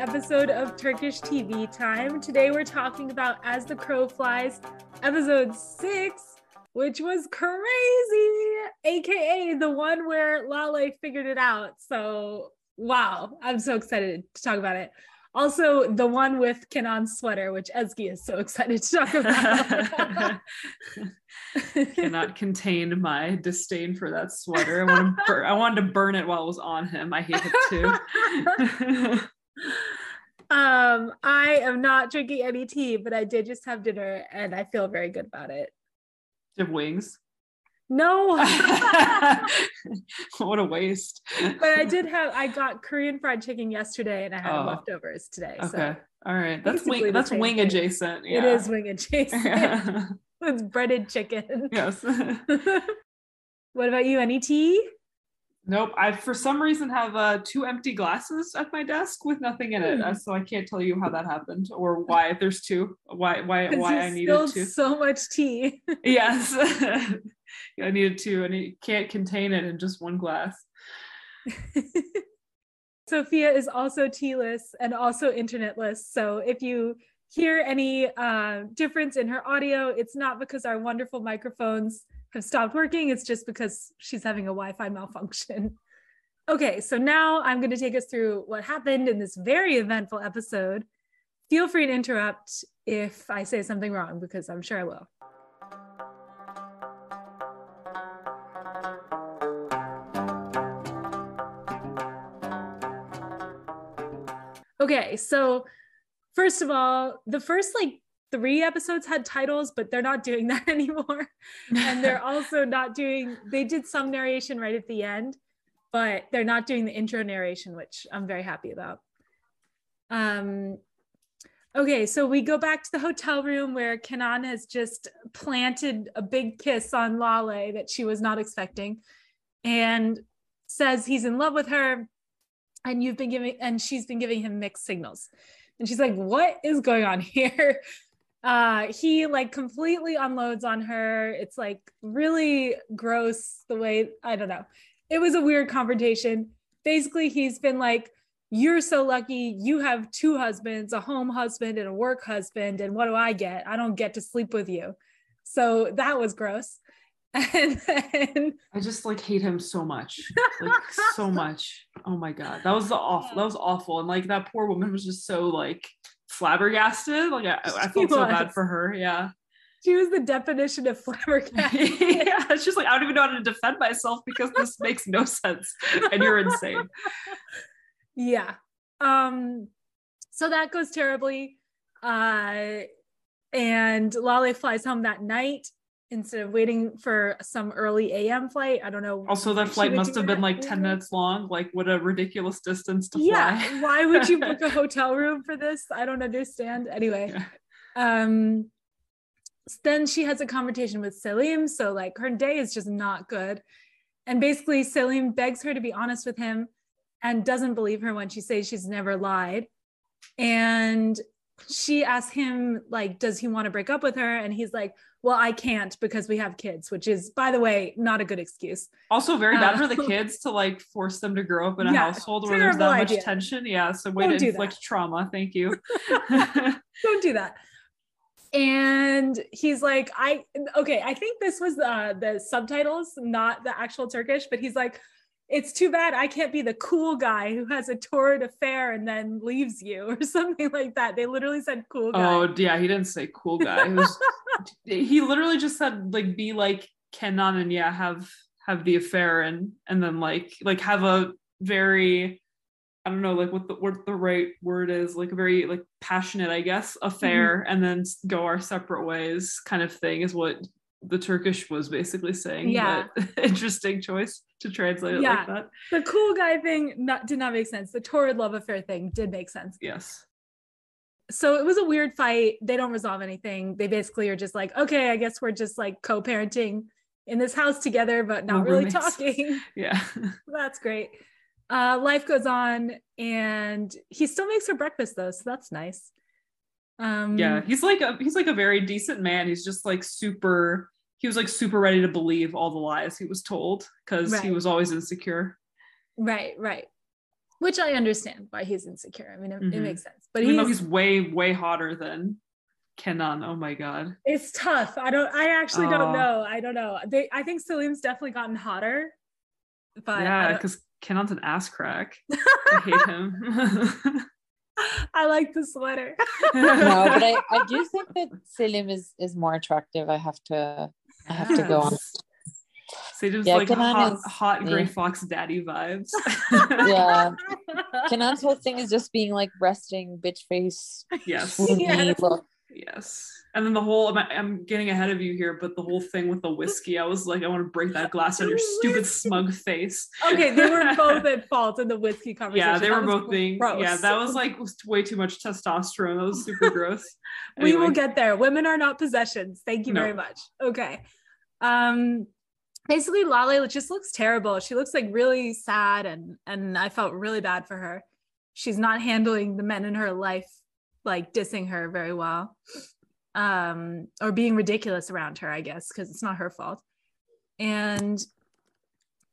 episode of Turkish TV Time. Today we're talking about As the Crow Flies, episode six, which was crazy, aka the one where Lale figured it out. So, wow, I'm so excited to talk about it. Also, the one with Kenan's sweater, which Ezgi is so excited to talk about. Cannot contain my disdain for that sweater. I, bur- I wanted to burn it while it was on him. I hate it too. um, I am not drinking any tea, but I did just have dinner and I feel very good about it. Do you have wings? No. what a waste. but I did have I got Korean fried chicken yesterday and I had Oh. leftovers today. Okay. So All right. That's wing that's wing thing. adjacent. it Yeah. is wing adjacent. it's breaded chicken. yes. what about you? Any tea? Nope. I for some reason have uh, two empty glasses at my desk with nothing in it, uh, so I can't tell you how that happened or why there's two. Why why why I needed two. so much tea. Yes. I needed two, and it can't contain it in just one glass. Sophia is also tealess and also internetless. So if you hear any uh, difference in her audio, it's not because our wonderful microphones have stopped working. It's just because she's having a Wi Fi malfunction. Okay, so now I'm going to take us through what happened in this very eventful episode. Feel free to interrupt if I say something wrong, because I'm sure I will. Okay, so first of all, the first like three episodes had titles, but they're not doing that anymore. and they're also not doing, they did some narration right at the end, but they're not doing the intro narration, which I'm very happy about. Um, okay, so we go back to the hotel room where Kenan has just planted a big kiss on Lale that she was not expecting and says he's in love with her and you've been giving and she's been giving him mixed signals and she's like what is going on here uh he like completely unloads on her. It's like really gross the way i don't know. It was a weird confrontation. Basically he's been like you're so lucky. You have two husbands a home husband and a work husband and what do i get? I don't get to sleep with you. So that was gross. And then I just like hate him so much, like so much. Oh my god, that was the awful. That was awful, and like that poor woman was just so like flabbergasted. Like I, I felt so bad for her. Yeah, she was the definition of flabbergasted yeah. It's just like I don't even know how to defend myself because this makes no sense, and you're insane. yeah um so that goes terribly uh and lale flies home that night instead of waiting for some early am flight i don't know Also, that flight must have been like ten minutes long. Like, what a ridiculous distance to yeah fly. why would you book a hotel room for this i don't understand anyway Yeah. um then she has a conversation with Selim so like her day is just not good and basically Selim begs her to be honest with him and doesn't believe her when she says she's never lied and she asks him like does he want to break up with her and he's like well I can't because we have kids which is by the way not a good excuse Also, very bad Uh, for the kids to like force them to grow up in a Yeah, household where there's that terrible much idea. tension. Yeah, so way Don't to inflict that. trauma. Thank you. don't do that and he's like i okay i think this was uh, the subtitles not the actual turkish but he's like it's too bad i can't be the cool guy who has a torrid affair and then leaves you or something like that. They literally said cool guy. Oh yeah, he didn't say cool guy. He, was, he literally just said like be like Kenan and yeah have have the affair and and then like like have a very I don't know like what the what the right word is like a very like passionate I guess affair mm-hmm. and then go our separate ways kind of thing is what the Turkish was basically saying. Yeah. but interesting choice to translate it Yeah. like that. the cool guy thing not, did not make sense the torrid love affair thing did make sense Yes. so it was a weird fight they don't resolve anything they basically are just like okay i guess we're just like co-parenting in this house together but not We're really roommates. talking Yeah. That's great. Uh, life goes on, and he still makes her breakfast though, so that's nice. Um, yeah he's like a he's like a very decent man he's just like super he was like super ready to believe all the lies he was told because he was always insecure Right, right. which I understand why he's insecure. I mean, it, Mhm. it makes sense. But Even though he's, he's way, way hotter than Kenan. Oh my god. it's tough. I don't. I actually don't know. I don't know. They. I think Selim's definitely gotten hotter. But yeah, because Kenan's an ass crack. I hate him. I like the sweater. no, but I, I do think that Selim is is more attractive. I have to I have to go on. Selim's Yeah, like Kenan hot, is- hot Gray yeah. Fox daddy vibes. Yeah. Kenan's whole thing is just being like resting bitch face yes. swoony Yes. look. Yes. And then the whole, I'm, I'm getting ahead of you here, but the whole thing with the whiskey, I was like, I want to break that glass on your stupid smug face. okay, they were both at fault in the whiskey conversation. Yeah, they were both being, gross. yeah, that was like was way too much testosterone. That was super gross. we will get there. Women are not possessions. Thank you No. very much. Okay. Um basically Lale just looks terrible. She looks like really sad and and I felt really bad for her. She's not handling the men in her life like dissing her very well. Um or being ridiculous around her, I guess, because it's not her fault. And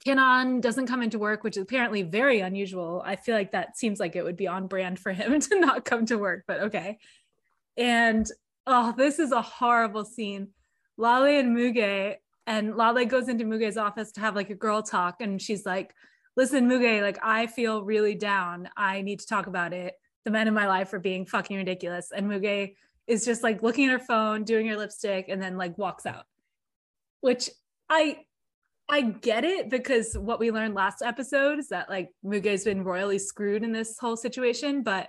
Kenan doesn't come into work, which is apparently very unusual. I feel like that seems like it would be on brand for him to not come to work, but okay. And oh, this is a horrible scene. Lale and Muge, and Lale goes into Muge's office to have like a girl talk, and she's like, Listen, Muge, like I feel really down. I need to talk about it. The men in my life are being fucking ridiculous. And Muge is just like looking at her phone, doing her lipstick, and then like walks out. Which I I get it because what we learned last episode is that like Muge's been royally screwed in this whole situation, but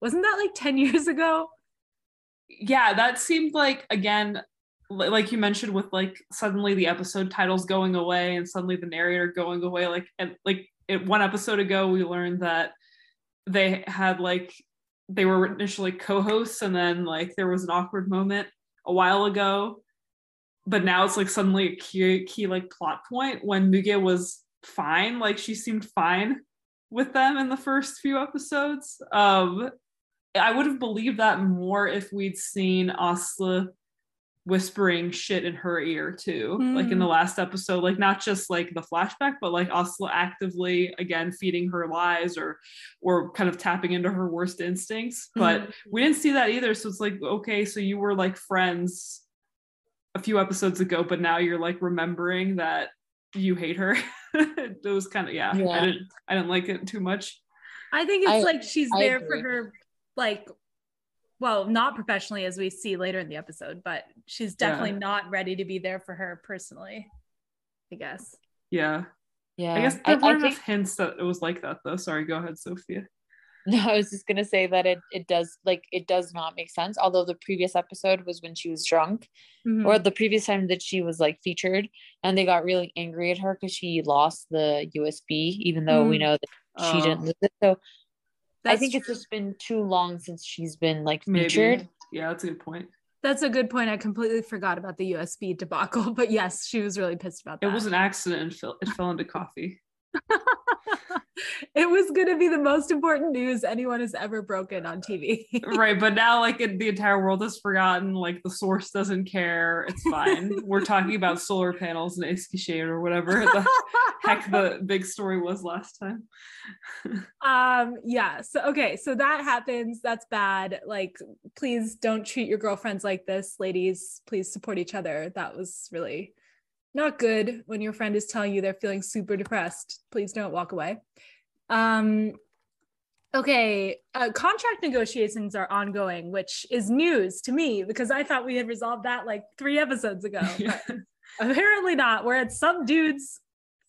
wasn't that like 10 years ago? yeah that seemed like again like you mentioned with like suddenly the episode titles going away and suddenly the narrator going away like and like it, one episode ago we learned that they had like they were initially co-hosts and then like there was an awkward moment a while ago. But now it's like suddenly a key, key like plot point when Muge was fine like she seemed fine with them in the first few episodes. Um I would have believed that more if we'd seen Asla whispering shit in her ear too, like in the hmm. last episode, like not just like the flashback, but like also actively again feeding her lies or or kind of tapping into her worst instincts. But we didn't see that either. So it's like, okay, so you were like friends a few episodes ago, but now you're like remembering that you hate her. it was kind of yeah, Yeah. I didn't I didn't like it too much. I think it's I- like she's I there for her, like, well, not professionally as we see later in the episode, but she's definitely Yeah. not ready to be there for her personally, I guess. Yeah. Yeah. I guess there weren't I enough hints that it was like that though. Sorry, go ahead, Sophia. No, I was just gonna say that it it does like it does not make sense. Although the previous episode was when she was drunk, Mhm. or the previous time that she was like featured, and they got really angry at her because she lost the USB, even though we Mm. know that she Oh, didn't lose it. So I That's think it's just been too long since she's been like Maybe. featured. Yeah, that's a good point. That's a good point. I completely forgot about the USB debacle, but yes, she was really pissed about that. It was an accident and fell, it fell into coffee. it was going to be the most important news anyone has ever broken on TV. right, but now like it, the entire world has forgotten. Like the source doesn't care. It's fine. We're talking about solar panels and Eskişehir or whatever the heck the big story was last time. um yeah so okay so that happens that's bad like please don't treat your girlfriends like this ladies please support each other that was really not good when your friend is telling you they're feeling super depressed please don't walk away um okay uh, contract negotiations are ongoing which is news to me because i thought we had resolved that like three episodes ago Yeah. apparently not we're at some dude's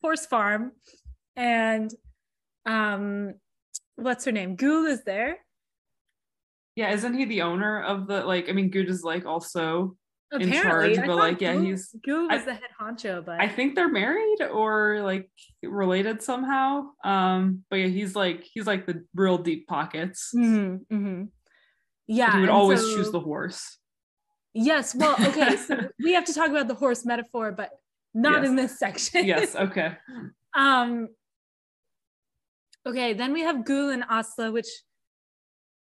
horse farm and um what's her name Gül is there Yeah, isn't he the owner of the like? I mean, Gül is like also. In charge, I but, like, yeah, he's- was I- the head honcho but I think they're married or like related somehow. Um, but yeah, he's like he's like the real deep pockets. Mhm, mhm. yeah he would always so- choose the horse. yes well okay so we have to talk about the horse metaphor but not Yes. in this section yes, okay. um okay then we have Gül and Asla which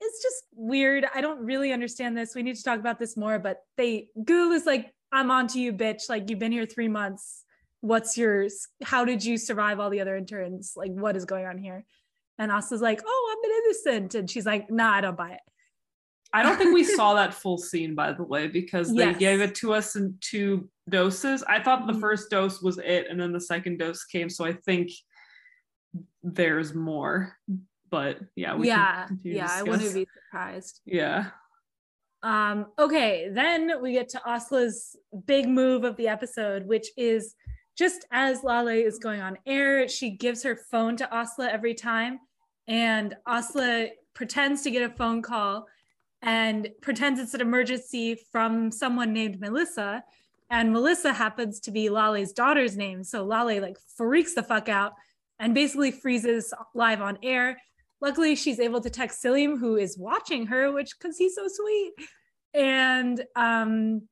is just weird I don't really understand this we need to talk about this more but they Gül is like I'm on to you bitch like you've been here three months what's yours how did you survive all the other interns like what is going on here And Asla's like, oh, I'm an innocent. And she's like, nah, I don't buy it. I don't think we saw that full scene, by the way, because they Yes. gave it to us in two doses. I thought the Mhm. first dose was it, and then the second dose came. So I think there's more. But yeah, we yeah. Yeah. I wouldn't be surprised. Yeah. Um, okay, then we get to Asla's big move of the episode, which is just as Lale is going on air, she gives her phone to Asla every time, and Asla pretends to get a phone call and pretends it's an emergency from someone named Melissa. And Melissa happens to be Lale's daughter's name. So Lale like freaks the fuck out and basically freezes live on air. Luckily, she's able to text Selim, who is watching her, which because he's so sweet, and um,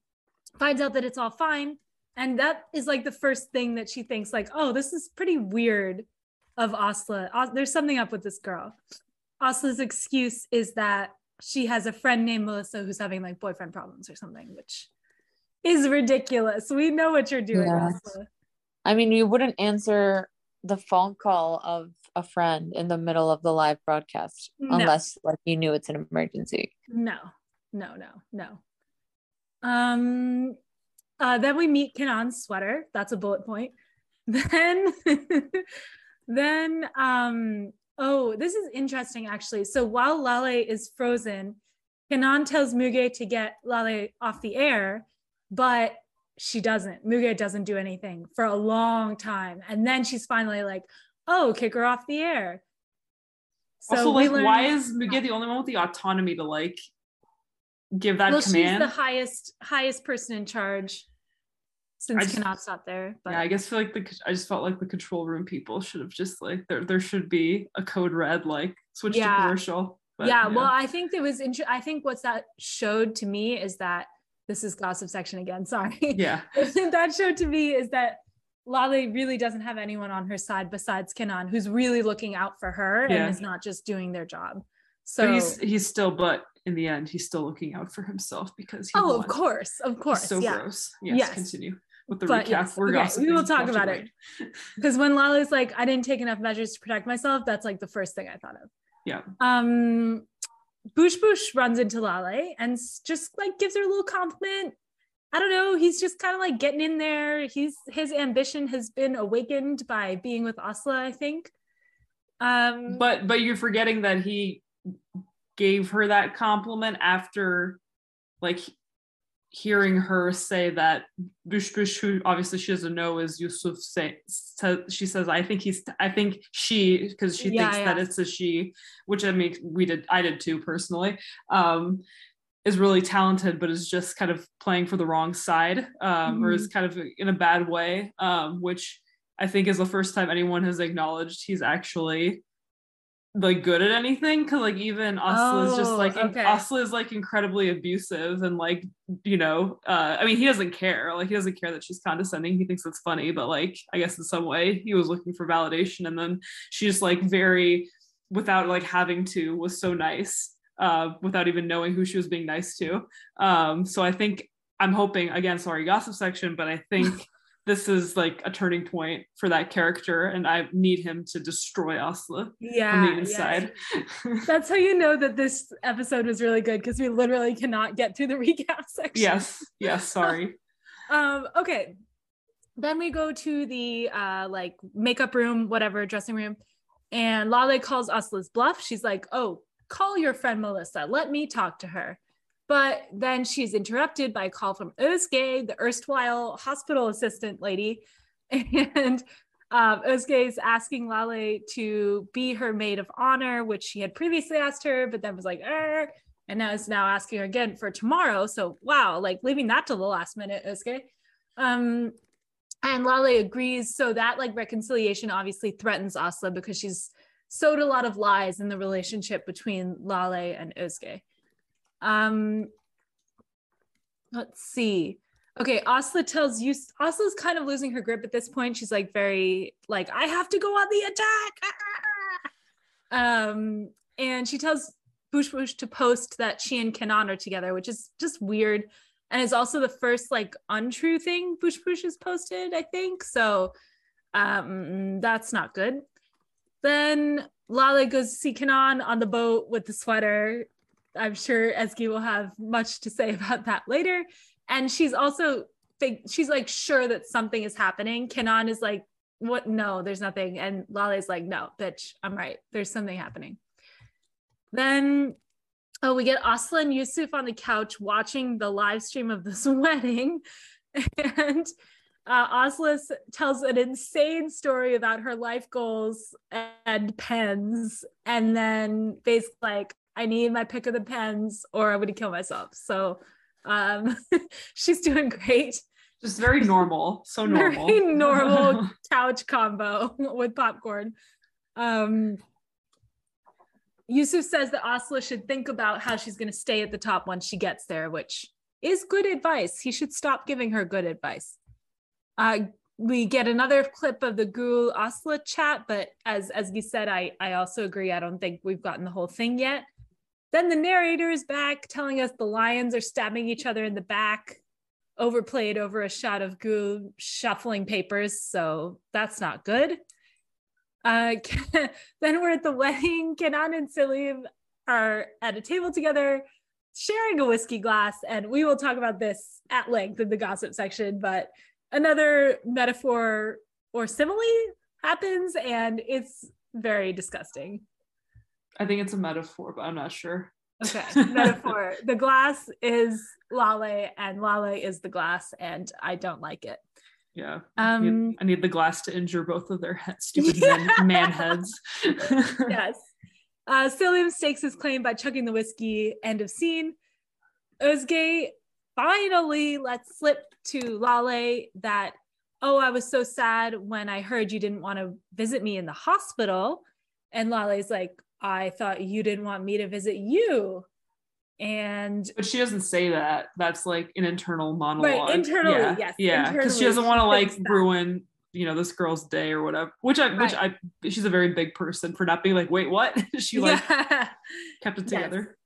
finds out that it's all fine. And that is like the first thing that she thinks, like, oh, this is pretty weird of Asla. As- There's something up with this girl. Asla's excuse is that she has a friend named Melissa who's having like boyfriend problems or something, which is ridiculous. We know what you're doing, Yeah. Asla. I mean, you wouldn't answer the phone call of a friend in the middle of the live broadcast No. unless like you knew it's an emergency. No, no, no, no. Um, uh, then we meet Kenan's sweater. That's a bullet point. Then, then, um, oh, this is interesting actually. So while Lale is frozen, Kenan tells Muge to get Lale off the air, but she doesn't. Muge doesn't do anything for a long time, and then she's finally like, "Oh, kick her off the air." also, we like, learn- why is Muge the only one with the autonomy to like give that well, command? she's the highest highest person in charge since I just- Kanat's not there. But yeah, I guess feel like the I just felt like the control room people should have just like there there should be a code red like switch Yeah. to commercial. But, yeah, well, I think it was inter- I think what's that showed to me is that this is gossip section again. Sorry. yeah, that showed to me is that Lale really doesn't have anyone on her side besides Kenan, who's really looking out for her Yeah. and is not just doing their job. So but he's he's still but in the end he's still looking out for himself because he oh, won. of course, of He's course, so yeah. gross. Yes, Yes. continue with the But recap. yes, We're okay, gossiping. we will talk about it. because when Lale's like, I didn't take enough measures to protect myself, that's like the first thing I thought of. Yeah. Um, Bush Bush runs into Lale and just like gives her a little compliment. I don't know. He's just kind of like getting in there. He's his ambition has been awakened by being with Asla, I think. Um, But but you're forgetting that he gave her that compliment after like hearing her say that Bush Bush, who obviously she doesn't know is Yusuf say, sa- she says, I think he's I think she because she Yeah, thinks that it's a she, which I mean we did I did too personally. Um is really talented, but is just kind of playing for the wrong side, um, or is kind of in a bad way, um, which I think is the first time anyone has acknowledged he's actually like good at anything. Cause like even Asla is just Oh, like in- okay. Asla is like incredibly abusive and like you know, uh, I mean he doesn't care. Like he doesn't care that she's condescending. He thinks it's funny, but like I guess in some way he was looking for validation, and then she just like very without like having to was so nice uh, without even knowing who she was being nice to. Um, so I think I'm hoping again, sorry, gossip section, but I think this is like a turning point for that character, and I need him to destroy Asla yeah, from the yes. inside. That's how you know that this episode was really good because we literally cannot get through the recap section. yes, yes, sorry. Um, okay. Then we go to the uh like makeup room, whatever, dressing room. And Lale calls Asla's bluff. She's like, oh, call your friend Melissa. Let me talk to her. But then she's interrupted by a call from Özge, the erstwhile hospital assistant lady. And um, Özge is asking Lale to be her maid of honor, which she had previously asked her, but then was like, er, and now is now asking her again for tomorrow. So wow, like leaving that to the last minute, Özge. Um, and Lale agrees. So that like reconciliation obviously threatens Asla because she's sowed a lot of lies in the relationship between Lale and Özge. Um, let's see. Okay, Asla tells you Asla's kind of losing her grip at this point. She's like very like, I have to go on the attack. Um, and she tells Bush Bush to post that she and Kenan are together, which is just weird. And it's also the first like untrue thing Bush Bush has posted, I think. So um that's not good. Then Lale goes to see Kenan on the boat with the sweater. I'm sure Ezgi will have much to say about that later. And she's also she's like sure that something is happening. Kenan is like, what? No, there's nothing. And Lale's like, no, bitch, I'm right. There's something happening. Then oh, we get Aslı and Yusuf on the couch watching the live stream of this wedding. And uh, tells an insane story about her life goals and pens. And then basically, like, I need my pick of the pens or I'm going to kill myself. So um, she's doing great. Just very normal. So normal. Very normal couch combo with popcorn. Um, Yusuf says that Aslı should think about how she's going to stay at the top once she gets there, which is good advice. He should stop giving her good advice. Uh, we get another clip of the Gül Aslı chat, but as as we said, I I also agree. I don't think we've gotten the whole thing yet. Then the narrator is back telling us the lions are stabbing each other in the back, overplayed over a shot of Gül shuffling papers. So that's not good. Uh, then we're at the wedding. Kenan and Selim are at a table together, sharing a whiskey glass, and we will talk about this at length in the gossip section. But another metaphor or simile happens, and it's very disgusting. I think it's a metaphor, but I'm not sure. Okay, metaphor. the glass is Lale, and Lale is the glass, and I don't like it. Yeah. Um, I need, I need the glass to injure both of their heads, stupid yeah. man, man, heads. yes. Uh, Selim stakes his claim by chugging the whiskey. End of scene. Özge finally lets slip to Lale that, oh, I was so sad when I heard you didn't want to visit me in the hospital. And Lale's like, I thought you didn't want me to visit you. And but she doesn't say that. That's like an internal monologue. Right internally yeah. yes yeah. Because she doesn't want to like ruin you know this girl's day or whatever which i right. which i she's a very big person for not being like wait what? She like yeah. kept it together.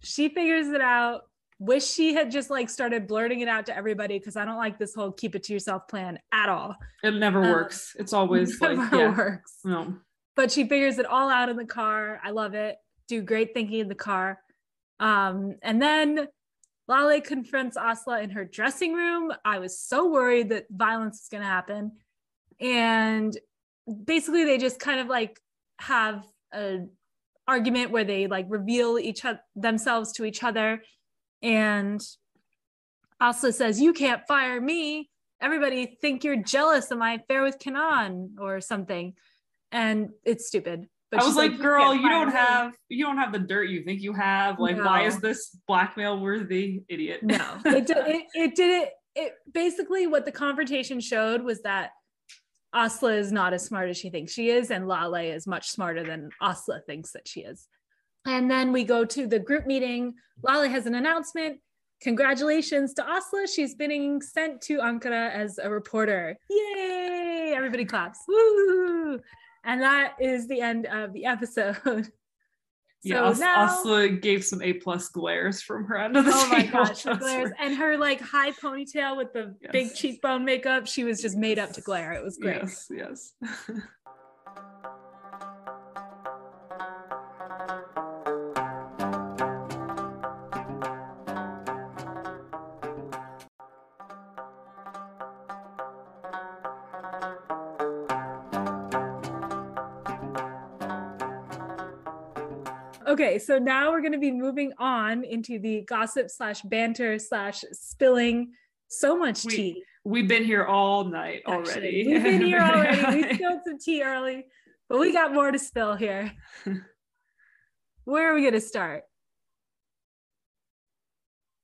Yes. she figures it out. Wish she had just like started blurting it out to everybody because i don't like this whole keep it to yourself plan at all. It never um, works. It's always never like yeah. works. No but she figures it all out in the car i love it do great thinking in the car um, and then Lale confronts Asla in her dressing room. I was so worried that violence was going to happen. And basically, they just kind of like have a argument where they like reveal each other themselves to each other. And Asla says, "You can't fire me. Everybody think you're jealous of my affair with Kenan or something." And it's stupid. But I was like, like girl, you don't have you don't have the dirt you think you have. Like, no. why is this blackmail worthy, idiot? No, it did, it, it did it. It basically what the confrontation showed was that Asla is not as smart as she thinks she is, and Lale is much smarter than Asla thinks that she is. And then we go to the group meeting. Lale has an announcement. Congratulations to Asla. She's being sent to Ankara as a reporter. Yay! Everybody claps. Woo! And that is the end of the episode. So yeah, As- now, Aslı gave some A plus glares from her end of the Oh my gosh, glares and her like high ponytail with the yes. big cheekbone makeup. She was just made up to glare. It was great. Yes, yes. Okay, so now we're going to be moving on into the gossip slash banter slash spilling so much we, tea. We've been here all night already. We've been here already. we spilled some tea early, but we got more to spill here. Where are we going to start?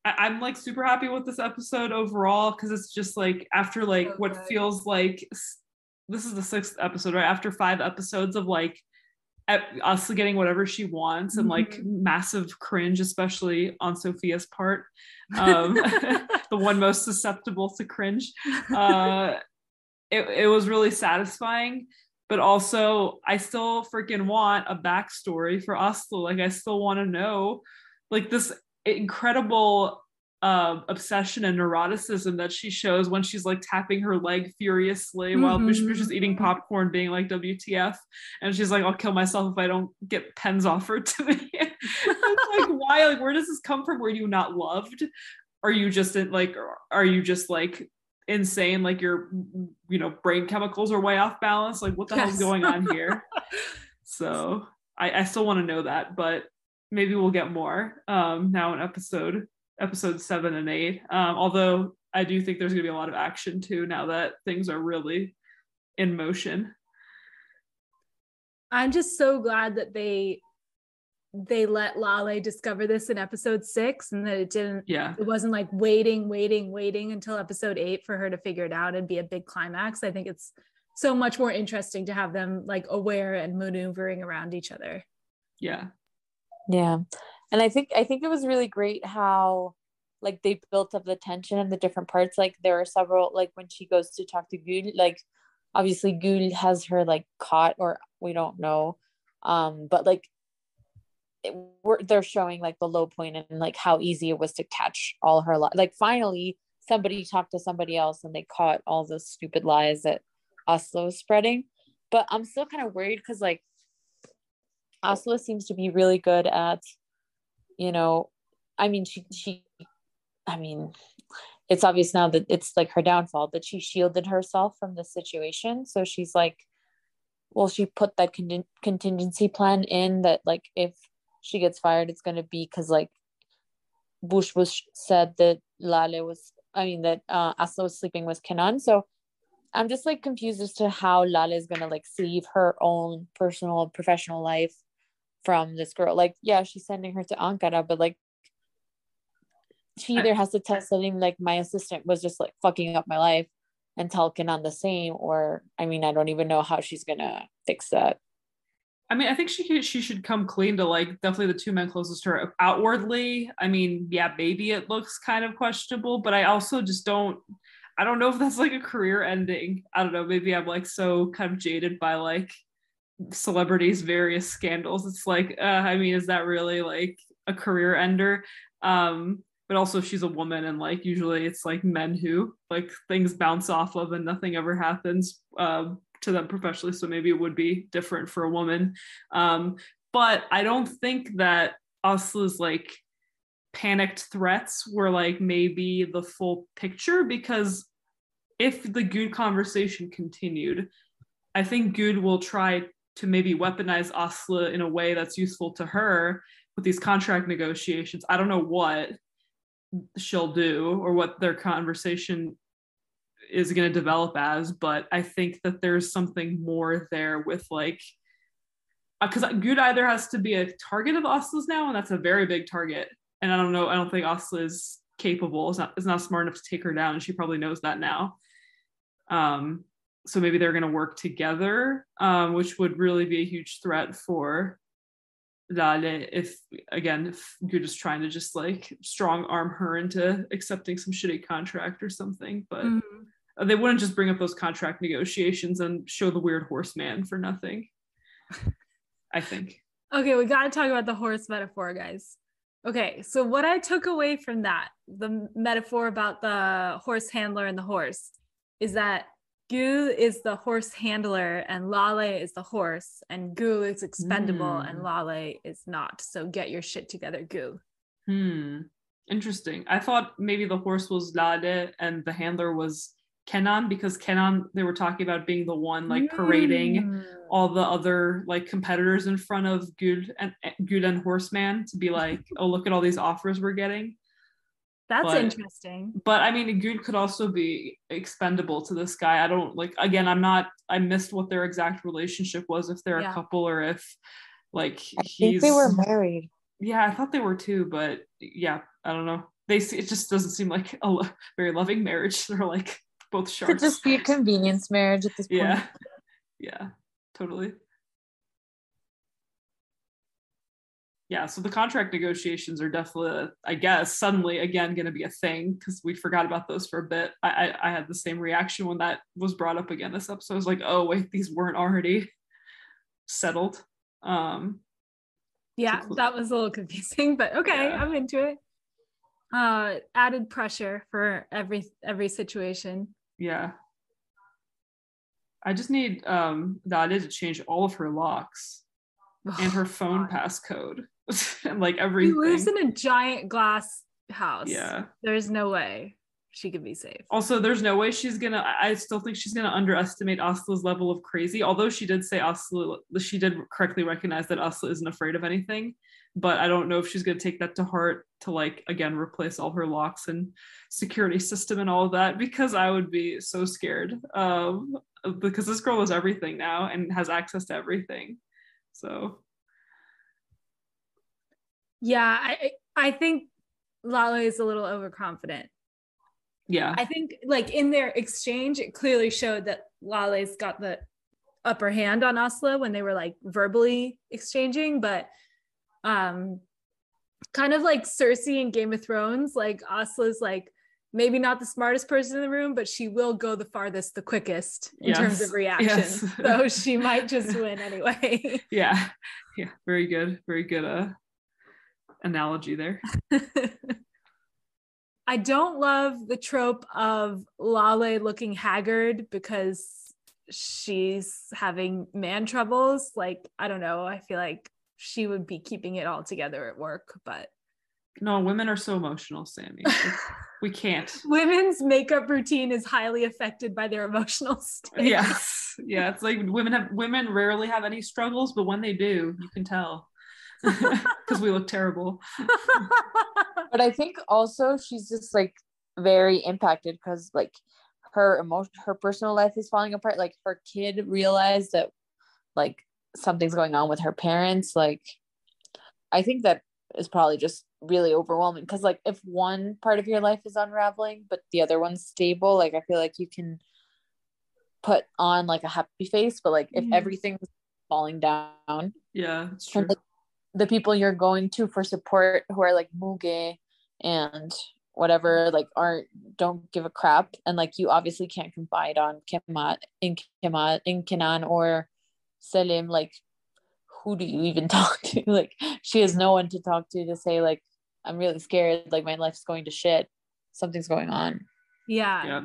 I- am like super happy with this episode overall because it's just like after like so what feels like this is the sixth episode, right? After five episodes of like us getting whatever she wants and like mm-hmm. massive cringe, especially on Sophia's part, um, the one most susceptible to cringe. Uh, it, it was really satisfying, but also I still freaking want a backstory for Aslı. Like I still want to know, like this incredible uh, obsession and neuroticism that she shows when she's like tapping her leg furiously while Mhm. Bush Bush is eating popcorn, being like WTF, and she's like, "I'll kill myself if I don't get pens offered to me." it's like, why? Like, where does this come from? Were you not loved? Are you just in, like, are you just like insane? Like your, you know, brain chemicals are way off balance. Like, what the hell's Yes. going on here? so I, I still want to know that, but maybe we'll get more um, now in episode episode seven and eight. Um, although I do think there's gonna be a lot of action too now that things are really in motion. I'm just so glad that they they let Lale discover this in episode six and that it didn't Yeah, it wasn't like waiting, waiting, waiting until episode eight for her to figure it out and be a big climax. I think it's so much more interesting to have them like aware and maneuvering around each other. yeah, Yeah. And I think I think it was really great how like they built up the tension and the different parts. Like there are several like when she goes to talk to Gul, like obviously Gul has her like caught or we don't know. Um, but like it, we're, they're showing like the low point and like how easy it was to catch all her. Like finally somebody talked to somebody else and they caught all the stupid lies that Asla was spreading. But I'm still kind of worried because like Asla seems to be really good at, you know, I mean, she, she, I mean, it's obvious now that it's like her downfall that she shielded herself from the situation. So she's like, well, she put that con- contingency plan in that, like, if she gets fired, it's going to be because, like, Bush was said that Lale was, I mean, that uh, Asla was sleeping with Kenan. So I'm just like confused as to how Lale is going to like save her own personal, professional life from this girl. Like, yeah, she's sending her to Ankara, but like, she either has to tell something like my assistant was just like fucking up my life and tell on the same, or I mean, I don't even know how she's gonna fix that. I mean, I think she she should come clean to like definitely the two men closest to her outwardly. I mean, yeah, maybe it looks kind of questionable, but I also just don't. I don't know if that's like a career ending. I don't know. Maybe I'm like so kind of jaded by like celebrities' various scandals. It's like, uh, I mean, is that really like a career ender? Um, but also she's a woman and like usually it's like men who like things bounce off of and nothing ever happens um, to them professionally so maybe it would be different for a woman um, but i don't think that Asla's like panicked threats were like maybe the full picture because if the Gül conversation continued i think Gül will try to maybe weaponize Asla in a way that's useful to her with these contract negotiations. I don't know what she'll do or what their conversation is going to develop as but i think that there's something more there with like because Gül either has to be a target of Asla's now and that's a very big target and i don't know i don't think Asla is capable is not, is not smart enough to take her down and she probably knows that now. Um so maybe they're going to work together um which would really be a huge threat for Lale if again if you're just trying to just like strong arm her into accepting some shitty contract or something but Mhm. they wouldn't just bring up those contract negotiations and show the weird horseman for nothing i think Okay, we got to talk about the horse metaphor, guys. Okay, so what I took away from that, the metaphor about the horse handler and the horse, is that Gul is the horse handler and Lale is the horse, and Gul is expendable and Hmm. Lale is not. So get your shit together, Gul. hmm interesting i thought maybe the horse was Lale and the handler was kenan because kenan they were talking about being the one like parading Mm. all the other like competitors in front of Gül and Gül and Horseman to be like, oh look at all these offers we're getting. That's but- interesting. But I mean, Gül could also be expendable to this guy. I don't like. Again, I'm not. I missed what their exact relationship was. If they're Yeah. a couple or if like I he's. think they were married. Yeah, I thought they were too, but yeah, I don't know. They se- it just doesn't seem like a lo- very loving marriage. They're like both Could just be a convenience marriage at this point. yeah, yeah, totally. Yeah, so the contract negotiations are definitely, I guess, suddenly again going to be a thing because we forgot about those for a bit. I, I I had the same reaction when that was brought up again this episode. I was like, oh wait, these weren't already settled. Um, Yeah, cool. that was a little confusing, but okay, Yeah. I'm into it. uh added pressure for every every situation Yeah. I just need um to change all of her locks and her phone passcode and like She everything. lives in a giant glass house. Yeah. There's no way she could be safe. Also, there's no way she's gonna. I I still think she's gonna underestimate Asla's level of crazy. Although she did say Asla, she did correctly recognize that Asla isn't afraid of anything. But I don't know if she's gonna take that to heart to like again replace all her locks and security system and all of that because I would be so scared. Um, because this girl is everything now and has access to everything. So Yeah, I I think Lale is a little overconfident. yeah, I think like in their exchange, it clearly showed that Lale's got the upper hand on Asla when they were like verbally exchanging, but um kind of like Cersei in Game of Thrones, like Asla's like maybe not the smartest person in the room, but she will go the farthest the quickest in terms of reaction. yes. so she might just win anyway. yeah, yeah. Very good, very good. Uh, analogy there. I don't love the trope of Lale looking haggard because she's having man troubles. Like, I don't know. I feel like she would be keeping it all together at work, but No, women are so emotional, Sammy. We can't. women's makeup routine is highly affected by their emotional state. Yes, yeah. It's like women have women rarely have any struggles, but when they do, you can tell because we look terrible. but I think also she's just like very impacted because like her emotion, her personal life is falling apart. Like her kid realized that like something's going on with her parents. Like I think that is probably just really overwhelming because like if one part of your life is unraveling but the other one's stable, like I feel like you can put on like a happy face, but like if Mhm. everything's falling down Yeah, it's true. and like the people you're going to for support who are like muge and whatever like aren't don't give a crap and like you obviously can't confide on Kemat in Kemat in Kenan or Selim like who do you even talk to? Like she has no one to talk to to say like I'm really scared like my life's going to shit. Something's going on. Yeah. Yeah,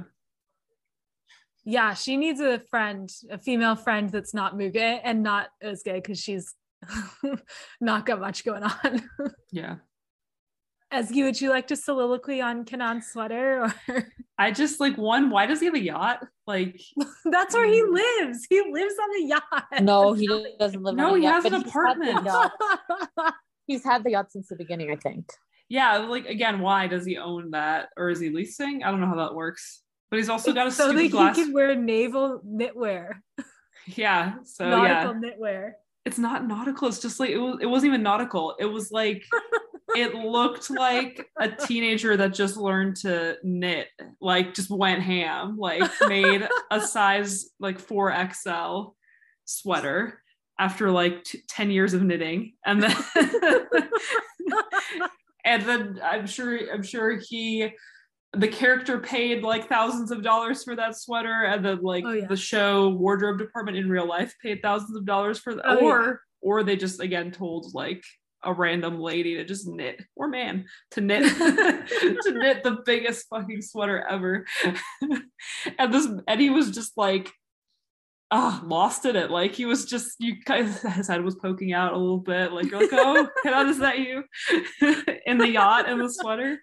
Yeah, she needs a friend, a female friend that's not Muge and not Özge because she's not got much going on. yeah. Ezgi, would you like to soliloquy on Kenan's sweater? Or I just like one. Why does he have a yacht? Like, that's where he um, lives. He lives on a yacht. no he doesn't live No, on a he yacht, has but an he's had the apartment. yacht- he's had the yacht since the beginning I think yeah, like again, why does he own that, or is he leasing? I don't know how that works. But he's also got a so that he glass. can wear naval knitwear, Yeah, so nautical yeah, knitwear. It's not nautical. It's just like it was. It wasn't even nautical. It was like it looked like a teenager that just learned to knit, like just went ham, like made a size like 4XL sweater after like t- 10 years of knitting. And then and then I'm sure I'm sure he the character paid like thousands of dollars for that sweater and then like Oh, yeah. the show wardrobe department in real life paid thousands of dollars for that Oh, yeah. or or they just again told like a random lady to just knit or man to knit to knit the biggest fucking sweater ever. And this and he was just like ah lost in it. Like he was just you guys his head was poking out a little bit. Like you're like oh is that you? In the yacht and the sweater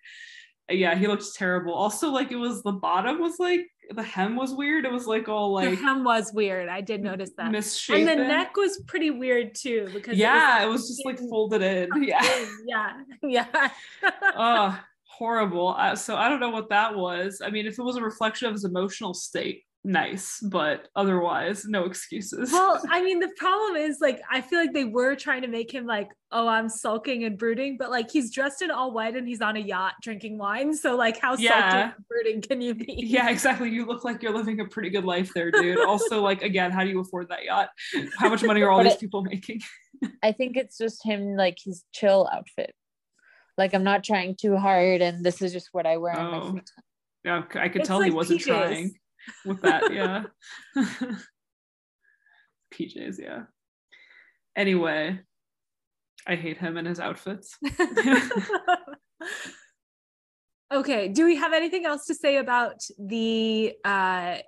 yeah he looks terrible. Also like it was the bottom was like the hem was weird. It was like all like the hem was weird. I did notice that. misshapen And the neck was pretty weird too because yeah it was just like folded in. Yeah. Yeah, yeah. oh horrible. Uh, so i don't know what that was. I mean if it was a reflection of his emotional state nice but otherwise no excuses well, I mean, the problem is like I feel like they were trying to make him like, oh, I'm sulking and brooding, but like he's dressed in all white and he's on a yacht drinking wine. So like, how Yeah. sulky and brooding can you be? yeah exactly you look like you're living a pretty good life there dude also like again how do you afford that yacht how much money are all these people making I think it's just him like his chill outfit. Like I'm not trying too hard and this is just what I wear on my Oh. yeah i could It's tell he wasn't PJs. trying with that yeah pjs yeah anyway i hate him and his outfits Okay. Do we have anything else to say about the uh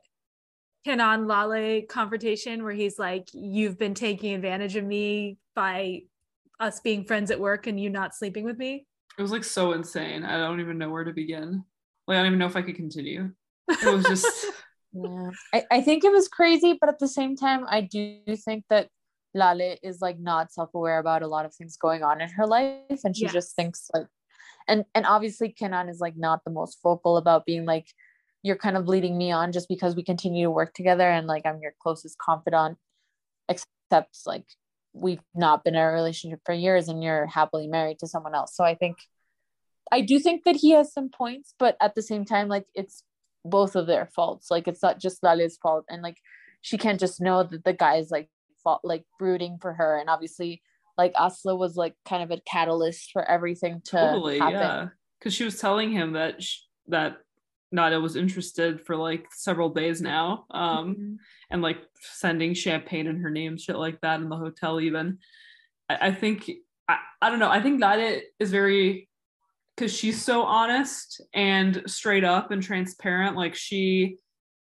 Kenan Lale confrontation where he's like, You've been taking advantage of me by us being friends at work and you not sleeping with me? It was like so insane. I don't even know where to begin. Like I don't even know if I could continue. It was just Yeah. I, I think it was crazy, but at the same time, I do think that Lale is like not self-aware about a lot of things going on in her life. And she Yes. just thinks like and and obviously Kenan is like not the most vocal about being like, you're kind of leading me on just because we continue to work together and like I'm your closest confidant, except like we've not been in a relationship for years and you're happily married to someone else. So I think I do think that he has some points, but at the same time, like it's both of their faults. Like it's not just Lale's fault, and like she can't just know that the guy is like fault, like brooding for her, and obviously, like Asla was like kind of a catalyst for everything to totally happen. yeah because she was telling him that sh- that Nada was interested for like several days now um Mhm. and like sending champagne in her name shit like that in the hotel even i, I think I, I don't know i think Nada is very because she's so honest and straight up and transparent like she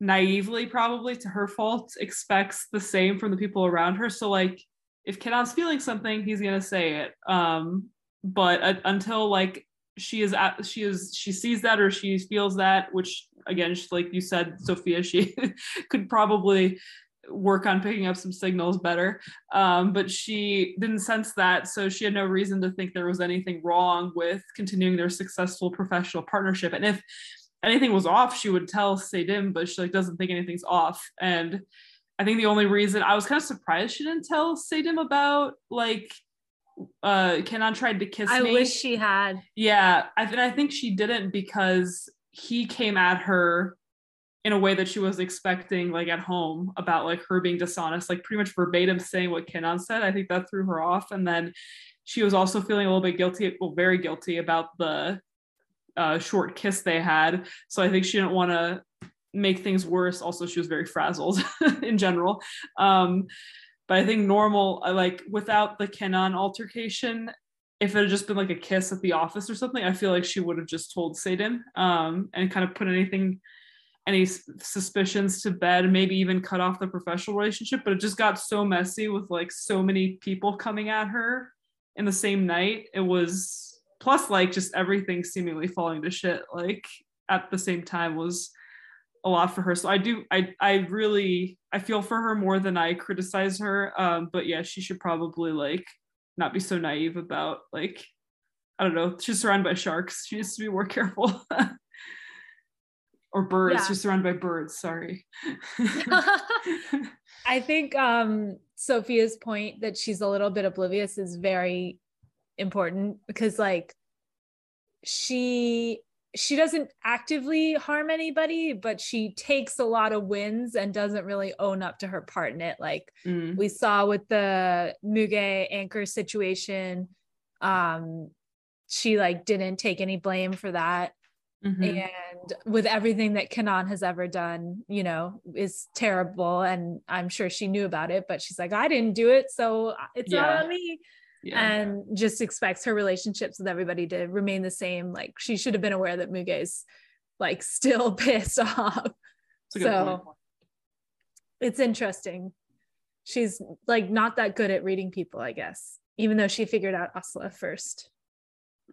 naively probably to her fault expects the same from the people around her. So like if Kenan's feeling something he's gonna say it. Um but uh, until like she is at she is she sees that or she feels that which again she, like you said sophia she could probably work on picking up some signals better um, but she didn't sense that so she had no reason to think there was anything wrong with continuing their successful professional partnership and if anything was off she would tell Selim but she like doesn't think anything's off and I think the only reason I was kind of surprised she didn't tell Selim about like uh Kenan tried to kiss I me. I wish she had. Yeah, I th- I think she didn't because he came at her in a way that she was expecting, like at home, about like her being dishonest, like pretty much verbatim saying what Kenan said. I think that threw her off, and then she was also feeling a little bit guilty, well, very guilty about the uh, short kiss they had. So I think she didn't want to make things worse. Also, she was very frazzled in general. Um, but I think normal, like without the Kenan altercation, if it had just been like a kiss at the office or something, I feel like she would have just told Selim um, and kind of put anything, any suspicions to bed, maybe even cut off the professional relationship. But it just got so messy with like so many people coming at her in the same night. It was plus like just everything seemingly falling to shit like at the same time was a lot for her. So I do I I really I feel for her more than I criticize her. Um, but yeah, she should probably like not be so naive about like I don't know. She's surrounded by sharks. She needs to be more careful. Or birds. Yeah. She's surrounded by birds. Sorry. I think um Sophia's point that she's a little bit oblivious is very important because like she she doesn't actively harm anybody but she takes a lot of wins and doesn't really own up to her part in it like Mm, we saw with the Muge anchor situation um she like didn't take any blame for that mhm. and with everything that Kenan has ever done, you know, is terrible. And I'm sure she knew about it, but she's like, I didn't do it, so it's not on me. Yeah. And just expects her relationships with everybody to remain the same. Like she should have been aware that Muge's like still pissed off. So- point. It's interesting. She's like not that good at reading people, I guess, even though she figured out Asla first.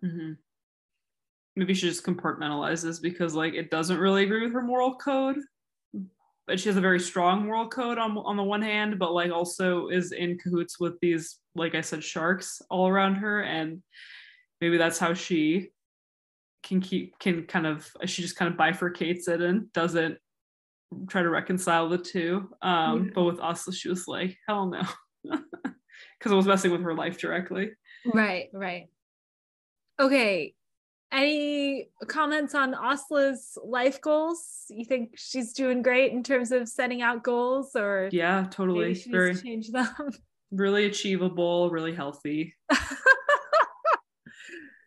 Mhm. Maybe she just compartmentalizes because like it doesn't really agree with her moral code. But she has a very strong moral code on on the one hand, but like also is in cahoots with these, like I said, sharks all around her, and maybe that's how she can keep can kind of she just kind of bifurcates it and doesn't try to reconcile the two. Um, Yeah. But with us, she was like, hell no, because it was messing with her life directly. Right, right. Okay. Any comments on Asla's life goals? You think she's doing great in terms of setting out goals or Yeah, totally. Very to change them? really achievable, really healthy.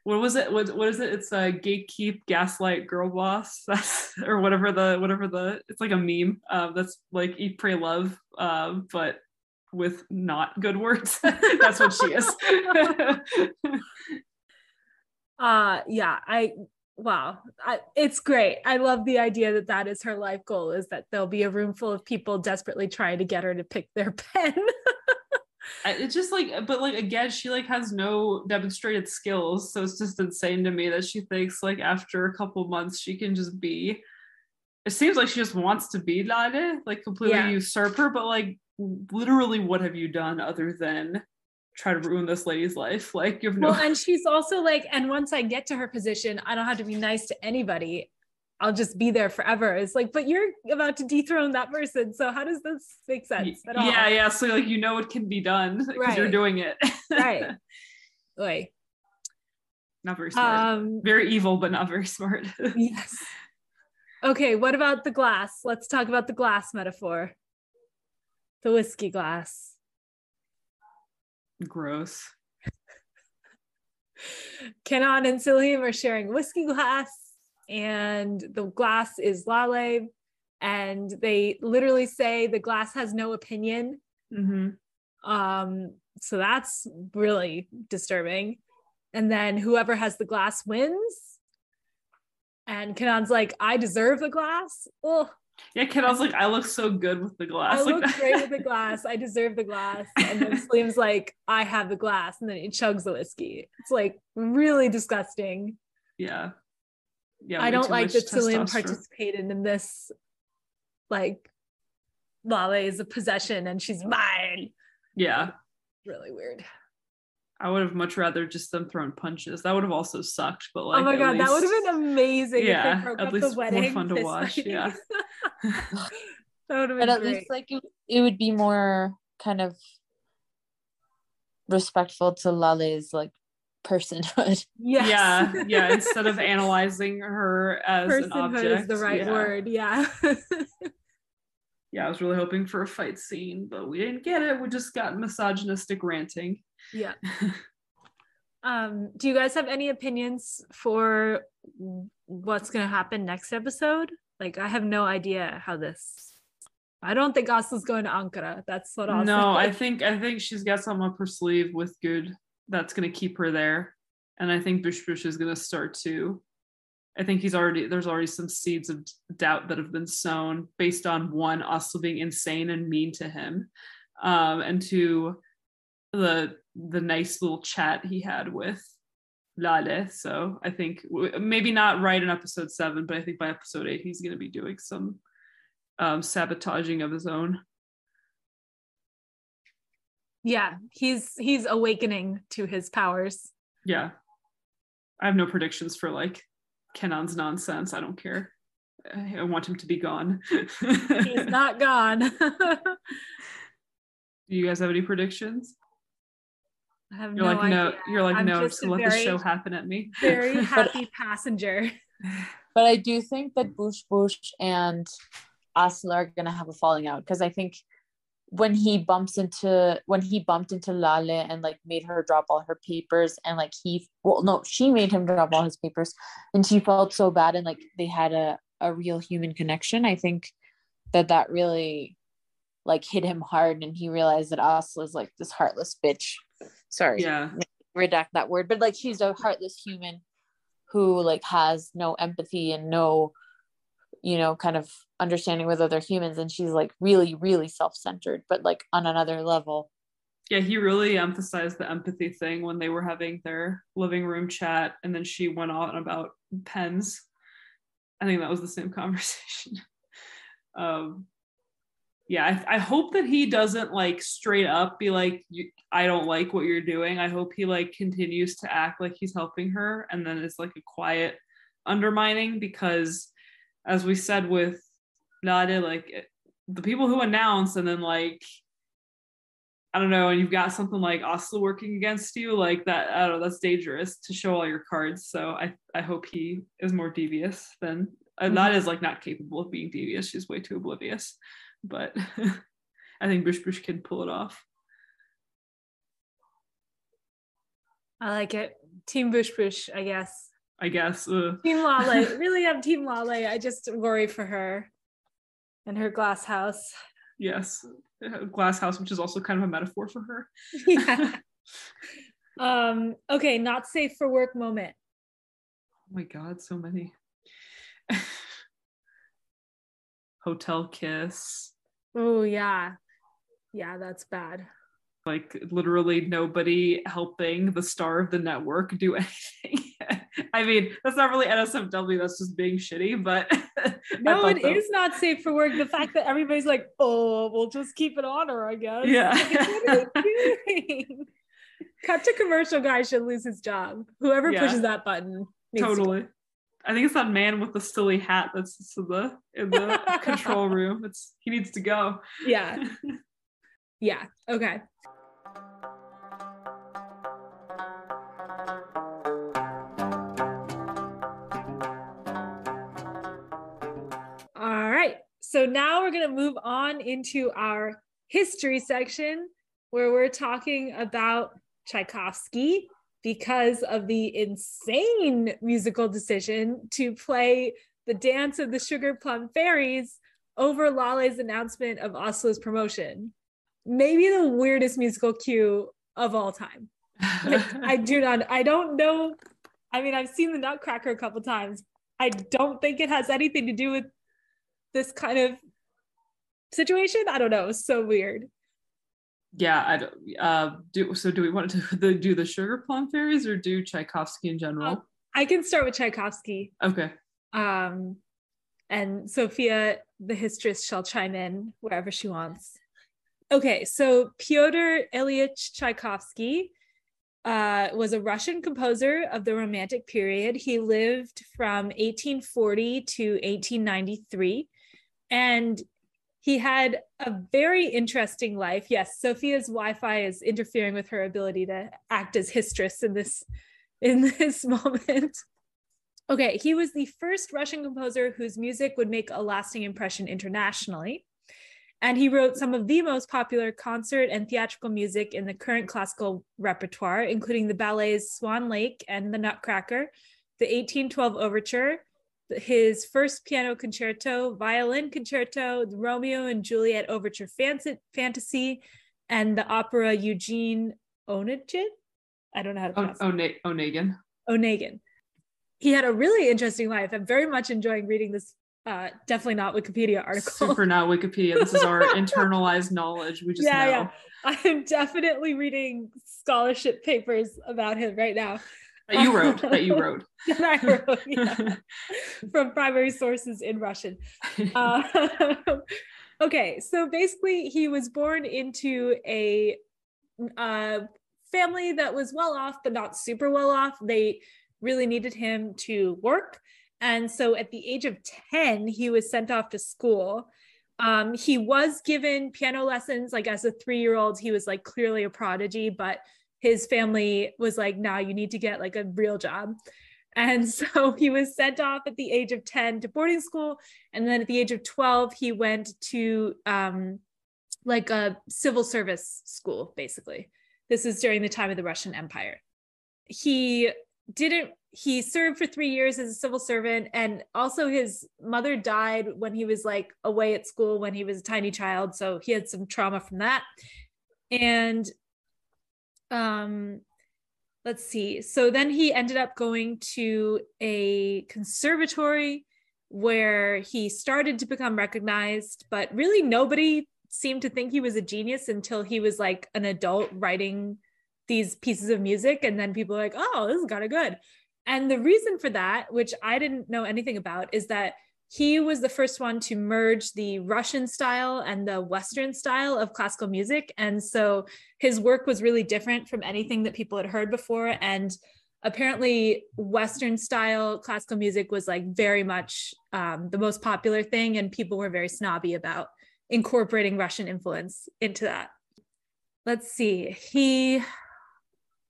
What was it? What what is it? It's a gatekeep, gaslight, girl boss. That's or whatever the whatever the. It's like a meme. Um, that's like eat, pray, love. Um, but with not good words. that's what she is. Uh yeah, I wow I, it's great i love the idea that that is her life goal is that there'll be a room full of people desperately trying to get her to pick their pen it's just like but like again she like has no demonstrated skills so it's just insane to me that she thinks like after a couple months she can just be it seems like she just wants to be Lale, like completely Yeah. usurp her but like literally what have you done other than try to ruin this lady's life like you have no well and she's also like and once i get to her position i don't have to be nice to anybody. I'll just be there forever. It's like but you're about to dethrone that person. So how does this make sense at all? yeah. Yeah so like you know it can be done because you're doing it. Right. Like not very smart. um very evil but not very smart. Yes. Okay what about the glass? Let's talk about the glass metaphor. The whiskey glass gross Kenan and Selim are sharing whiskey glass, and the glass is Lale. And they literally say the glass has no opinion. hmm Um, so that's really disturbing. And then whoever has the glass wins. And Kenan's like, I deserve the glass. Oh, yeah kid i was like i look so good with the glass I like look great with the glass. I deserve the glass. And then Selim's like, I have the glass. And then he chugs the whiskey. It's like really disgusting. yeah yeah I don't like that Selim participated in this. Like, Lale is a possession and she's mine. yeah Really weird. I would have much rather just them throwing punches. That would have also sucked, but like oh my at god, that would have been amazing. Yeah, if they broke at up least the more wedding. fun to watch, fighting. yeah. that would have been but at great. least like it, it would be more kind of respectful to Lale's like personhood. yes. Yeah, yeah. Instead of analyzing her as an Personhood object, is the right yeah. word. Yeah. Yeah, I was really hoping for a fight scene, but we didn't get it. We just got misogynistic ranting. yeah. Um, do you guys have any opinions for what's gonna happen next episode? Like, I have no idea how this. I don't think Aslı's going to Ankara. That's what I'll no. I think I think she's got something up her sleeve with good that's gonna keep her there. And I think Bush Bush is gonna start to I think he's already there's already some seeds of doubt that have been sown based on one Aslı being insane and mean to him. Um, and two the the nice little chat he had with Lale. So I think w- maybe not right in episode seven, but I think by episode eight he's going to be doing some um, sabotaging of his own. yeah, he's he's awakening to his powers. Yeah. I have no predictions for like Kenan's nonsense. I don't care. I I want him to be gone. He's not gone. Do you guys have any predictions? I have You're no like idea. no. You're like I'm no. just Just a let the show happen at me. Very happy passenger. But I do think that Bush Bush and Aslı are gonna have a falling out because I think when he bumps into when he bumped into Lale and like made her drop all her papers and like he well no she made him drop all his papers and she felt so bad and like they had a a real human connection. I think that that really like hit him hard and he realized that Aslı is like this heartless bitch. Sorry yeah. redact that word, but like she's a heartless human who like has no empathy and no, you know, kind of understanding with other humans. And she's like really, really self centered, but like on another level. Yeah, he really emphasized the empathy thing when they were having their living room chat, and then she went on about pens. I think that was the same conversation. um, yeah, I, I hope that he doesn't like straight up be like, "I don't like what you're doing." I hope he like continues to act like he's helping her, and then it's like a quiet undermining because, as we said with Nade, like the people who announce and then like I don't know, and you've got something like Aslı working against you, like that. I don't know. That's dangerous to show all your cards. So I, I hope he is more devious than uh, Mhm. Nada is like not capable of being devious. She's way too oblivious. But I think Bush Bush can pull it off. I like it. Team Bush Bush, I guess. I guess. Ugh. Team Lale. really I'm Team Lale. I just worry for her and her glass house. yes, Uh, glass house, which is also kind of a metaphor for her. yeah. Um, okay, not safe for work moment. Oh my god, so many. Hotel Kiss. Oh yeah. Yeah, that's bad. Like literally nobody helping the star of the network do anything. I mean, that's not really NSFW, that's just being shitty, but no, it is not safe for work. The fact that everybody's like, oh, we'll just keep it on her, I guess. Yeah. Like, Cut to commercial guy should lose his job. Whoever Yeah. pushes that button. needs to totally. I think it's that man with the silly hat that's in the in the control room. It's he needs to go. Yeah. Yeah. Okay. So now we're going to move on into our history section where we're talking about Tchaikovsky because of the insane musical decision to play the dance of the sugar plum fairies over Lale's announcement of Aslı's promotion. Maybe the weirdest musical cue of all time. Like, I do not, I don't know. I mean, I've seen the Nutcracker a couple times. I don't think it has anything to do with this kind of situation. I don't know. It's so weird. yeah, I don't uh do so do we want to do the, do the sugar plum fairies or do Tchaikovsky in general? I can start with Tchaikovsky. Okay. Um, and Sophia, the histress, shall chime in wherever she wants. Okay, so Pyotr Ilyich Tchaikovsky uh, was a Russian composer of the Romantic period. He lived from 1840 to 1893, and he had a very interesting life. Yes, Sophia's Wi-Fi is interfering with her ability to act as histress in this in this moment. Okay, he was the first Russian composer whose music would make a lasting impression internationally. And he wrote some of the most popular concert and theatrical music in the current classical repertoire, including the ballets Swan Lake and The Nutcracker, the 1812 Overture, his first piano concerto, violin concerto, the Romeo and Juliet Overture Fantasy, and the opera Eugene Onegin. I don't know how to pronounce it. Onegin. Onegin. He had a really interesting life. I'm very much enjoying reading this. Uh, definitely not Wikipedia article. Super not Wikipedia. This is our internalized knowledge. We just Yeah, know. yeah. I'm definitely reading scholarship papers about him right now. That you wrote. that you wrote. that I wrote yeah, from primary sources in Russian. Uh, okay, so basically, he was born into a uh, family that was well off, but not super well off. They really needed him to work. And so at the age of 10, he was sent off to school. Um, he was given piano lessons, like as a three year old, he was like clearly a prodigy, but his family was like, nah, you need to get like a real job. And so he was sent off at the age of 10 to boarding school. And then at the age of 12, he went to um, like a civil service school, basically. This is during the time of the Russian Empire. He didn't, he served for three years as a civil servant. And also his mother died when he was like away at school when he was a tiny child. So he had some trauma from that. And um, let's see. So then he ended up going to a conservatory where he started to become recognized, but really nobody seemed to think he was a genius until he was like an adult writing these pieces of music. And then people were like, oh, this is kind of good. And the reason for that, which I didn't know anything about, is that he was the first one to merge the Russian style and the Western style of classical music. And so his work was really different from anything that people had heard before. And apparently, Western style classical music was like very much um, the most popular thing, and people were very snobby about incorporating Russian influence into that. Let's see. He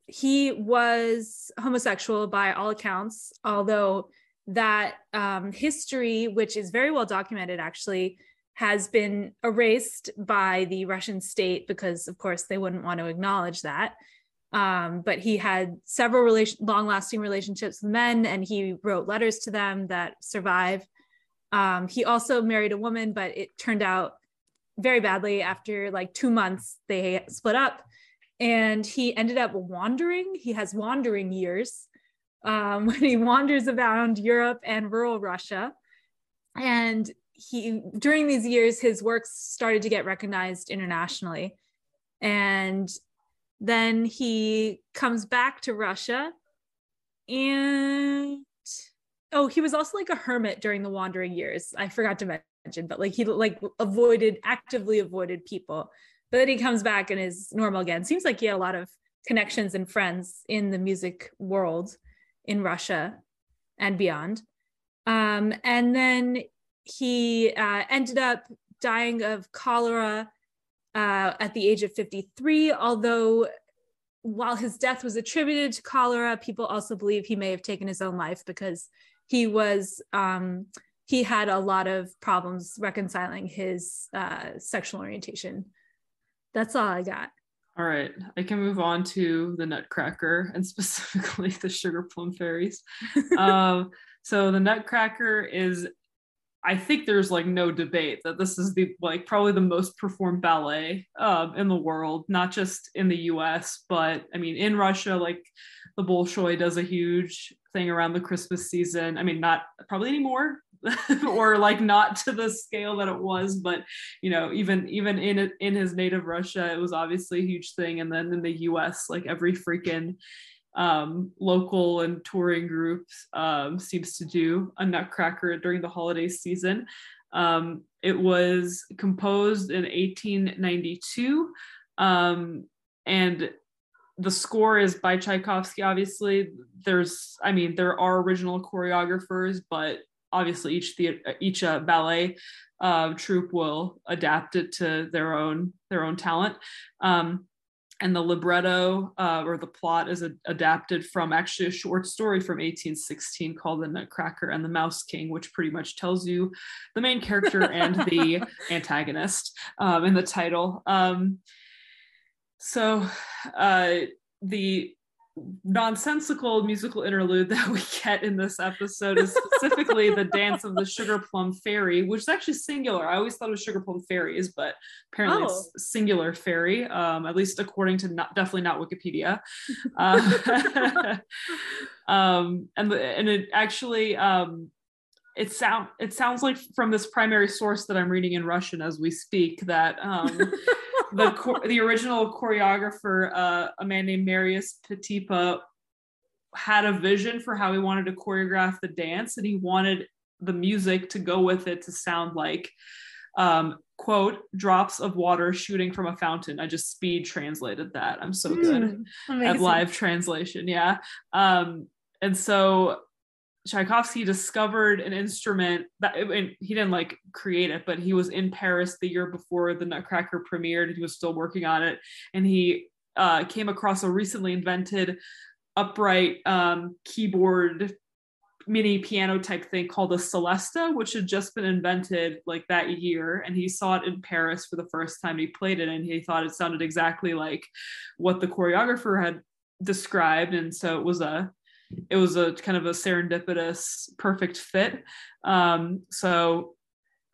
he was homosexual by all accounts, although that um, history, which is very well documented actually, has been erased by the Russian state because, of course, they wouldn't want to acknowledge that. Um, but he had several relation- long-lasting relationships with men, and he wrote letters to them that survive. Um, he also married a woman, but it turned out very badly. After like two months, they split up, and he ended up wandering. He has wandering years um, when he wanders around Europe and rural Russia. And he during these years, his works started to get recognized internationally. And then he comes back to Russia and oh, he was also like a hermit during the wandering years. I forgot to mention, but like he like avoided actively avoided people. But then he comes back and is normal again. Seems like he had a lot of connections and friends in the music world in Russia and beyond. Um, and then he uh, ended up dying of cholera uh, at the age of 53, although while his death was attributed to cholera, people also believe he may have taken his own life because he was um, he had a lot of problems reconciling his uh, sexual orientation. That's all I got. All right, I can move on to the Nutcracker and specifically the Sugar Plum Fairies. um, so the Nutcracker is, I think there's like no debate that this is the like probably the most performed ballet um, in the world, not just in the U.S. but I mean in Russia, like the Bolshoi does a huge thing around the Christmas season. I mean, not probably anymore, or like not to the scale that it was but you know even even in in his native russia it was obviously a huge thing and then in the us like every freaking um, local and touring groups um, seems to do a nutcracker during the holiday season um, it was composed in 1892 um, and the score is by Tchaikovsky, obviously. There's, I mean, there are original choreographers, but obviously each the each uh, ballet uh, troupe will adapt it to their own their own talent. Um, and the libretto uh, or the plot is a, adapted from actually a short story from 1816 called The Nutcracker and the Mouse King, which pretty much tells you the main character and the antagonist um, in the title. Um, so uh, the nonsensical musical interlude that we get in this episode is specifically the dance of the sugar plum fairy which is actually singular i always thought it was sugar plum fairies but apparently oh. it's singular fairy um, at least according to not definitely not wikipedia uh, um, and the, and it actually um, it sound it sounds like from this primary source that i'm reading in russian as we speak that um, the the original choreographer, uh, a man named Marius Petipa, had a vision for how he wanted to choreograph the dance, and he wanted the music to go with it to sound like um, quote drops of water shooting from a fountain. I just speed translated that. I'm so good mm, at live translation yeah. Um, and so Tchaikovsky discovered an instrument that he didn't like create it, but he was in Paris the year before the Nutcracker premiered. He was still working on it, and he uh, came across a recently invented upright um, keyboard mini piano type thing called a celesta which had just been invented like that year and he saw it in paris for the first time he played it and he thought it sounded exactly like what the choreographer had described and so it was a it was a kind of a serendipitous perfect fit. Um, so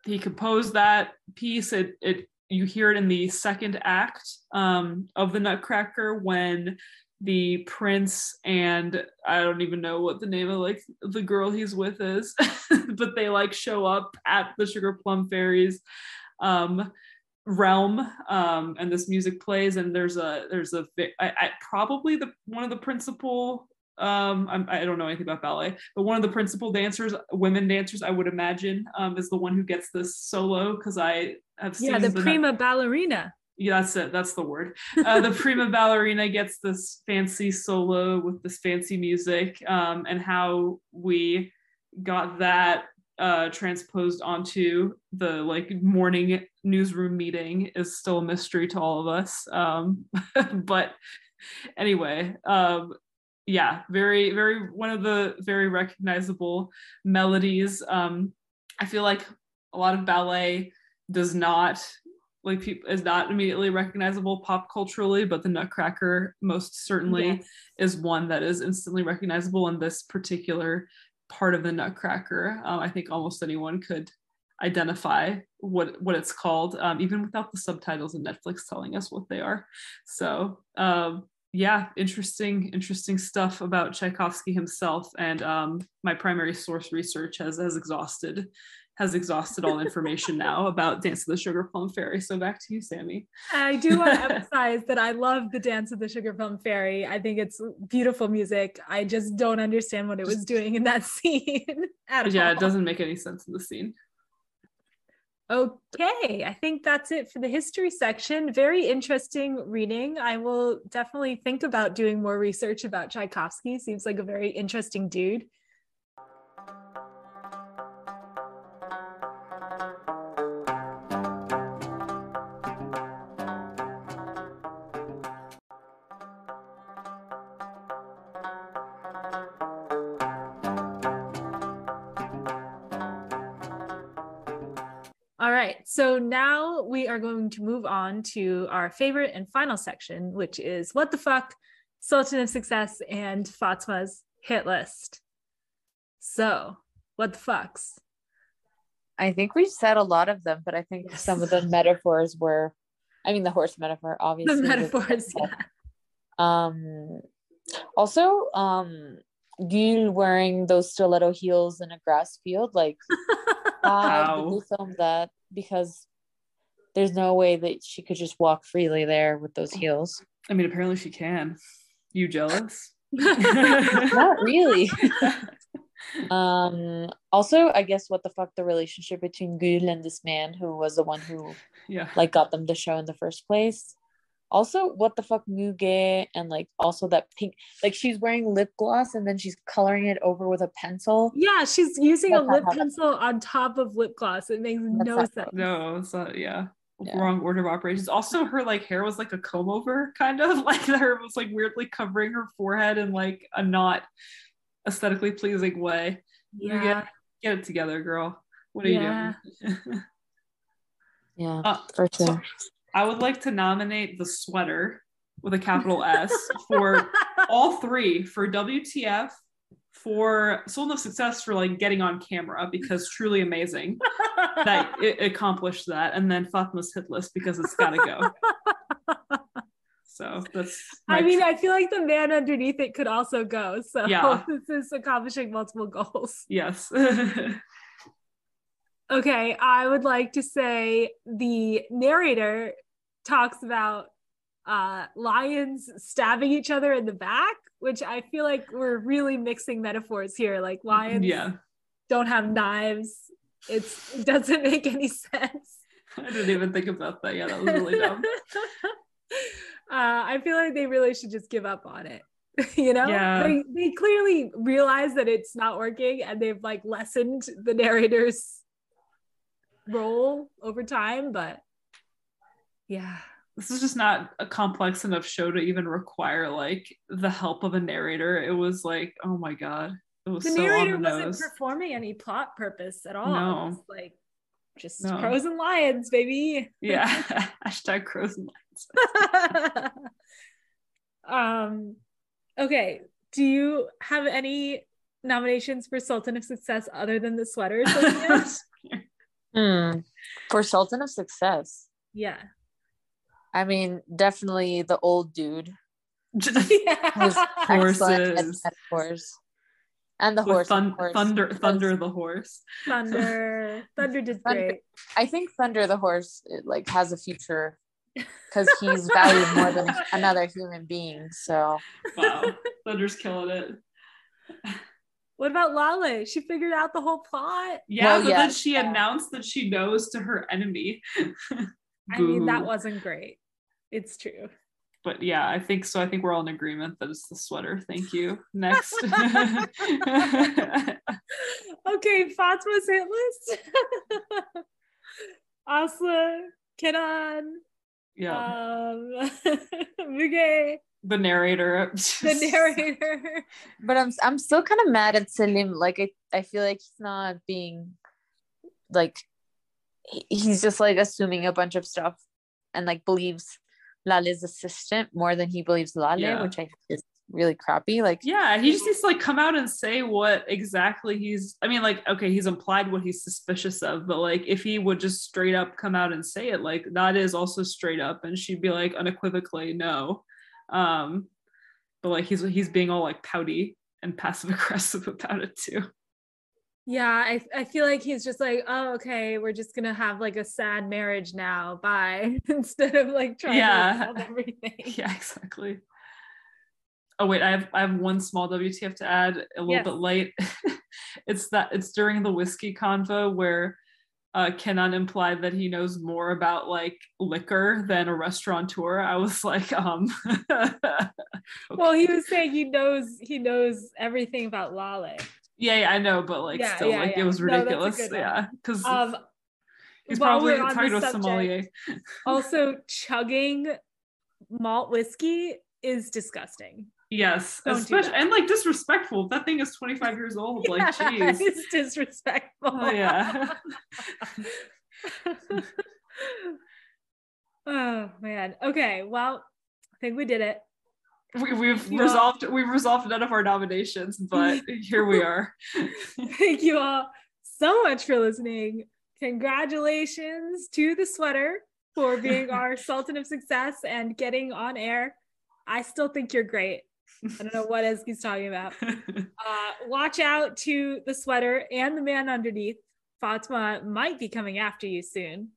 he composed that piece. It, it you hear it in the second act um, of the nutcracker when the prince and i don't even know what the name of like the girl he's with is but they like show up at the sugar plum fairies um, realm um, and this music plays and there's a there's a I, I, probably the one of the principal um I'm, i do not know anything about ballet but one of the principal dancers women dancers i would imagine um is the one who gets this solo because i have seen yeah the, the prima ballerina. Yeah that's it that's the word. Uh, the prima ballerina gets this fancy solo with this fancy music um and how we got that uh, transposed onto the like morning newsroom meeting is still a mystery to all of us um, but anyway um, yeah, very, very one of the very recognizable melodies. Um, I feel like a lot of ballet does not like people is not immediately recognizable pop culturally, but the Nutcracker most certainly yes. is one that is instantly recognizable in this particular part of the Nutcracker. Um, I think almost anyone could identify what what it's called, um, even without the subtitles and Netflix telling us what they are. So um, yeah, interesting, interesting stuff about Tchaikovsky himself. And um, my primary source research has has exhausted has exhausted all information now about Dance of the Sugar Plum Fairy. So back to you, Sammy. I do want to emphasize that I love the Dance of the Sugar Plum Fairy. I think it's beautiful music. I just don't understand what it was doing in that scene at yeah, all. it doesn't make any sense in the scene. Okay, I think that's it for the history section. Very interesting reading. I will definitely think about doing more research about Tchaikovsky. Seems like a very interesting dude. Now we are going to move on to our favorite and final section, which is What the Fuck, Sultan of Success, and Fatma's Hit List. So, what the fucks? I think we said a lot of them, but I think Yes. some of the metaphors were, I mean, the horse metaphor, obviously. The metaphors, yeah. Um, also, um, Gül wearing those stiletto heels in a grass field, like, how How? did they film that? Because there's no way that she could just walk freely there with those heels. I mean, apparently she can. You jealous? Not really. um also i guess what the fuck the relationship between Gül and this man who was the one who yeah. like got them the show in the first place also what the fuck Muge and like also that pink like she's wearing lip gloss and then she's coloring it over with a pencil yeah, she's using a That's not lip how that- pencil on top of lip gloss. It makes That's no not sense. No, it's not. Yeah. Yeah. Wrong order of operations. Also, her like hair was like a comb over, kind of like her was like weirdly covering her forehead in like a not aesthetically pleasing way. You Yeah. Get it together, girl. What are Yeah. you doing? yeah Uh, for so I would like to nominate the sweater with a capital S for all three for WTF, for Soul of Success for like getting on camera because truly amazing that it accomplished that, and then Fatma's hit list because it's gotta go. So that's I mean, tr- I feel like the man underneath it could also go. So Yeah. this is accomplishing multiple goals. yes. Okay, I would like to say the narrator talks about uh, lions stabbing each other in the back, which I feel like we're really mixing metaphors here. Like lions yeah. don't have knives. It's it doesn't make any sense. I didn't even think about that. Yeah, that was really dumb. uh, I feel like they really should just give up on it. you know, Yeah. they, they clearly realize that it's not working and they've like lessened the narrator's role over time, but yeah. This is just not a complex enough show to even require like the help of a narrator. It was like, oh my god. It was The so narrator on the wasn't nose. performing any plot purpose at all. No. It was like just No. crows and lions, baby. Yeah. Hashtag crows and lions. um okay do you have any nominations for sultan of success other than the sweaters? Sophia? Hmm. for sultan of success yeah i mean definitely the old dude yeah was excellent at Horses. and the With horse thun- of course, thunder because thunder the horse. thunder thunder did Thunder- great i think thunder the horse it, like has a future because he's valued more than another human being so Wow. Thunder's killing it. what about lale she figured out the whole plot Yeah, Well, but then she yeah. announced that she knows to her enemy. I mean that wasn't great it's true But yeah, I think so. I think we're all in agreement that it's the sweater. Thank you. Next. okay fatma's hit list asla kenan yeah. um Muge, the narrator. the narrator but i'm i'm still kind of mad at selim like i, I feel like he's not being like he- he's just like assuming a bunch of stuff and like believes lale's assistant more than he believes lale Yeah. which i think is really crappy like Yeah, he just needs to like come out and say what exactly he's. I mean, like, okay, he's implied what he's suspicious of, but like, if he would just straight up come out and say it, like that is also straight up, and she'd be like unequivocally no. Um, but like he's he's being all like pouty and passive aggressive about it too. Yeah, I, I feel like he's just like, oh, okay, we're just gonna have like a sad marriage now. Bye. Instead of like trying Yeah. to solve everything. Yeah, exactly. Oh wait, I have I have one small WTF to add, a little Yes. bit late. it's that it's during the whiskey convo where uh Kenan implied that he knows more about like liquor than a restaurateur. I was like, um Well, he was saying he knows he knows everything about Lale. Yeah, yeah, I know, but like Yeah, still yeah, like it was No, ridiculous. one. yeah, because Um, he's probably talking the to a sommelier. also chugging malt whiskey is disgusting. Yes, Don't especially and like disrespectful. That thing is 25 years old. Like, Yeah, jeez. it's disrespectful. Oh, yeah. oh man. Okay. Well, I think we did it. We, we've You all- resolved we've resolved none of our nominations but here we are Thank you all so much for listening. Congratulations to the sweater for being our Sultan of Success and getting on air. I still think you're great. I don't know what Ezgi's talking about. Uh, watch out to the sweater and the man underneath. Fatma might be coming after you soon,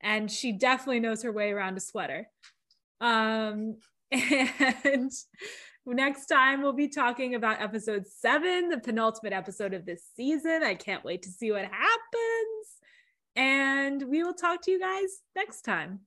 and she definitely knows her way around a sweater. Um, and next time we'll be talking about episode seven, the penultimate episode of this season. I can't wait to see what happens. And we will talk to you guys next time.